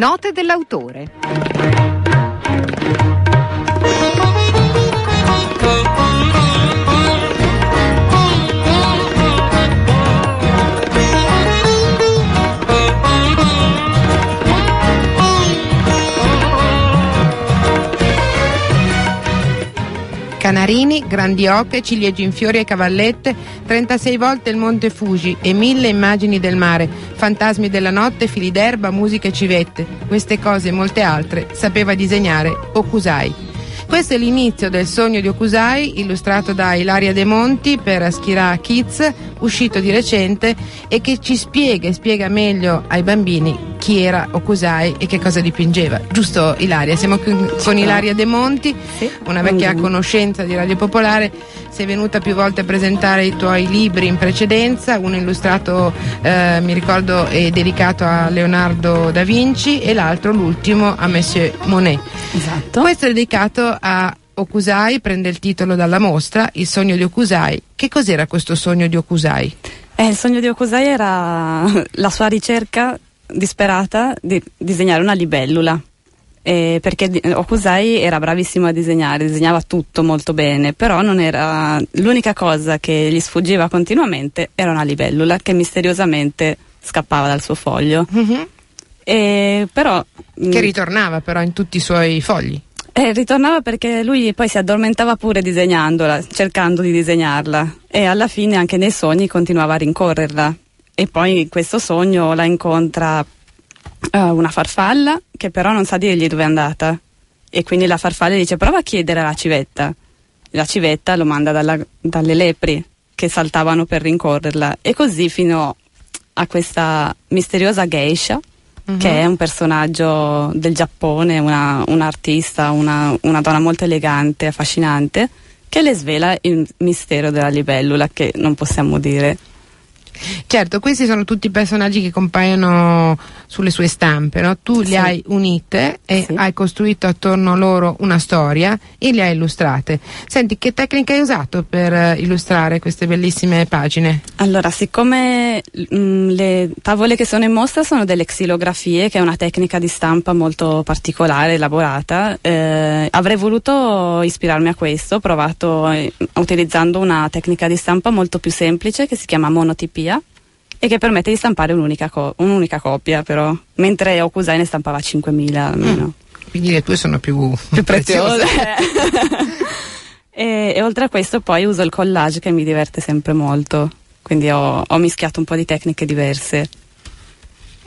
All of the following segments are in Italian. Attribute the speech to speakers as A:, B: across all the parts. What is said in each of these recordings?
A: Note dell'autore.
B: Canarini, grandi oche, ciliegi in fiori e cavallette, 36 volte il monte Fuji e mille immagini del mare, fantasmi della notte, fili d'erba, musiche e civette. Queste cose e molte altre sapeva disegnare Okusai. Questo è l'inizio del sogno di Okusai, illustrato da Ilaria De Monti per Aschira Kids, uscito di recente e che ci spiega e spiega meglio ai bambini chi era Okusai e che cosa dipingeva. Giusto Ilaria? Siamo con, con Ilaria De Monti, una vecchia conoscenza di Radio Popolare. Sei venuta più volte a presentare i tuoi libri in precedenza, uno illustrato, eh, mi ricordo, è dedicato a Leonardo da Vinci e l'altro, l'ultimo, a Monsieur Monet.
C: Esatto.
B: Questo è dedicato a Okusai, prende il titolo dalla mostra, Il sogno di Okusai. Che cos'era questo sogno di Okusai?
C: Eh, il sogno di Okusai era la sua ricerca disperata di disegnare una libellula. Eh, perché Okusai era bravissimo a disegnare, disegnava tutto molto bene, però non era l'unica cosa che gli sfuggiva continuamente era una libellula che misteriosamente scappava dal suo foglio. E però
B: Che
C: mh,
B: ritornava però in tutti i suoi fogli.
C: eh, ritornava perché lui poi si addormentava pure disegnandola, cercando di disegnarla e alla fine anche nei sogni continuava a rincorrerla. E poi in questo sogno la incontra eh, una farfalla che però non sa dirgli dove è andata. E quindi la farfalla dice prova a chiedere alla civetta. La civetta lo manda dalla- dalle lepri che saltavano per rincorrerla. E così fino a questa misteriosa geisha che è un personaggio del Giappone, una, un'artista, una, una donna molto elegante, affascinante, che le svela il mistero della libellula, che non possiamo dire.
B: Certo, questi sono tutti personaggi che compaiono sulle sue stampe, no? Tu li
C: Sì.
B: hai unite e
C: Sì.
B: hai costruito attorno a loro una storia e le hai illustrate. Senti, che tecnica hai usato per eh, illustrare queste bellissime pagine?
C: Allora, siccome mm, le tavole che sono in mostra sono delle xilografie, che è una tecnica di stampa molto particolare, elaborata, eh, avrei voluto ispirarmi a questo, ho provato eh, utilizzando una tecnica di stampa molto più semplice che si chiama monotipia e che permette di stampare un'unica, co- un'unica copia, però, mentre Okusai ne stampava 5.000 almeno.
B: Quindi le tue sono più,
C: Più preziose. e, e oltre a questo poi uso il collage che mi diverte sempre molto, quindi ho, ho mischiato un po' di tecniche diverse.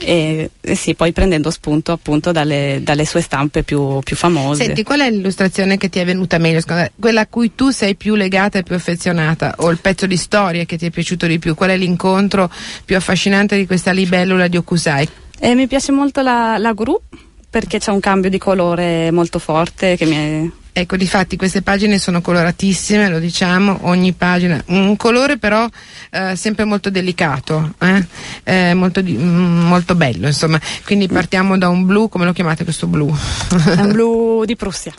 C: E, e sì, poi prendendo spunto appunto dalle, dalle sue stampe più, più famose.
B: Senti, qual è l'illustrazione che ti è venuta meglio? Quella a cui tu sei più legata e più affezionata? O il pezzo di storia che ti è piaciuto di più? Qual è l'incontro più affascinante di questa libellula di Okusai?
C: E mi piace molto la, la gru perché c'è un cambio di colore molto forte che mi è...
B: Ecco, difatti queste pagine sono coloratissime, lo diciamo, ogni pagina, un colore però eh, sempre molto delicato, eh? Eh, molto, di- mm, molto bello, insomma. Quindi partiamo da un blu, come lo chiamate questo blu?
C: è un blu di Prussia.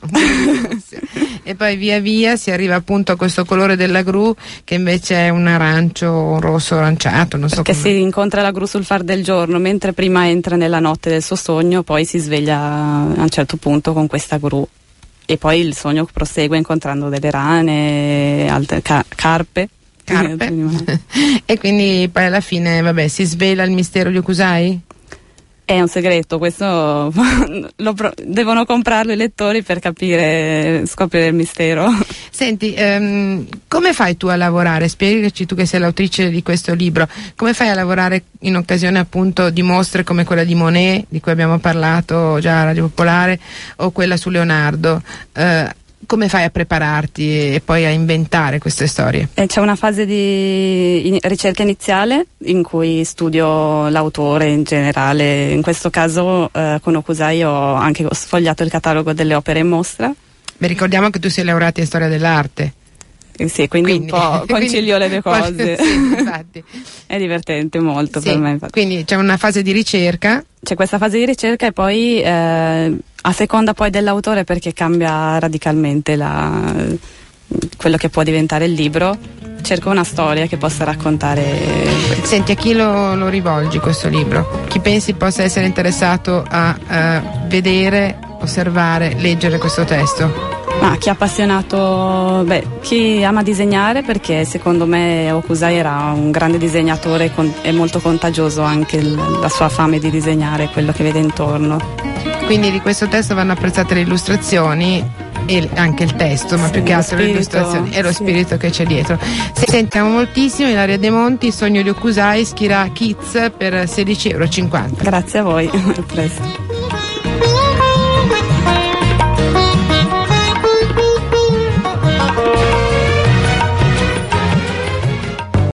B: e poi via via si arriva appunto a questo colore della gru che invece è un arancio, un rosso aranciato, non so
C: Perché
B: come.
C: si incontra la gru sul far del giorno, mentre prima entra nella notte del suo sogno, poi si sveglia a un certo punto con questa gru. E poi il sogno prosegue incontrando delle rane, altre ca- carpe.
B: Carpe. e quindi poi alla fine, vabbè, si svela il mistero di Okusai?
C: È un segreto, questo lo pro- devono comprarlo i lettori per capire, scoprire il mistero.
B: Senti, ehm, come fai tu a lavorare? Spiegaci tu che sei l'autrice di questo libro, come fai a lavorare in occasione appunto di mostre come quella di Monet, di cui abbiamo parlato già a Radio Popolare, o quella su Leonardo? Eh, come fai a prepararti e poi a inventare queste storie?
C: E c'è una fase di ricerca iniziale in cui studio l'autore in generale. In questo caso eh, con Okusai ho anche sfogliato il catalogo delle opere in mostra.
B: Beh, ricordiamo che tu sei laureata in storia dell'arte.
C: Eh Sì, quindi, un po' concilio le due cose.
B: Sì, infatti.
C: È divertente molto
B: Sì,
C: per me. infatti.
B: Quindi c'è una fase di ricerca.
C: C'è questa fase di ricerca e poi eh, a seconda poi dell'autore perché cambia radicalmente la- quello che può diventare il libro. cerco una storia che possa raccontare.
B: Senti, a chi lo, lo rivolgi questo libro? Chi pensi possa essere interessato a, a vedere, osservare, leggere questo testo?
C: Ma chi è appassionato, beh, chi ama disegnare perché secondo me Okusai era un grande disegnatore e molto contagioso anche il, la sua fame di disegnare quello che vede intorno.
B: Quindi di questo testo vanno apprezzate le illustrazioni e anche il testo, ma
C: sì,
B: più che altro
C: spirito,
B: le illustrazioni e lo
C: sì.
B: spirito che c'è dietro. Sentiamo moltissimo Ilaria De Monti, Sogno di Okusai, Schira Kids per 16,50 euro.
C: Grazie a voi, a presto.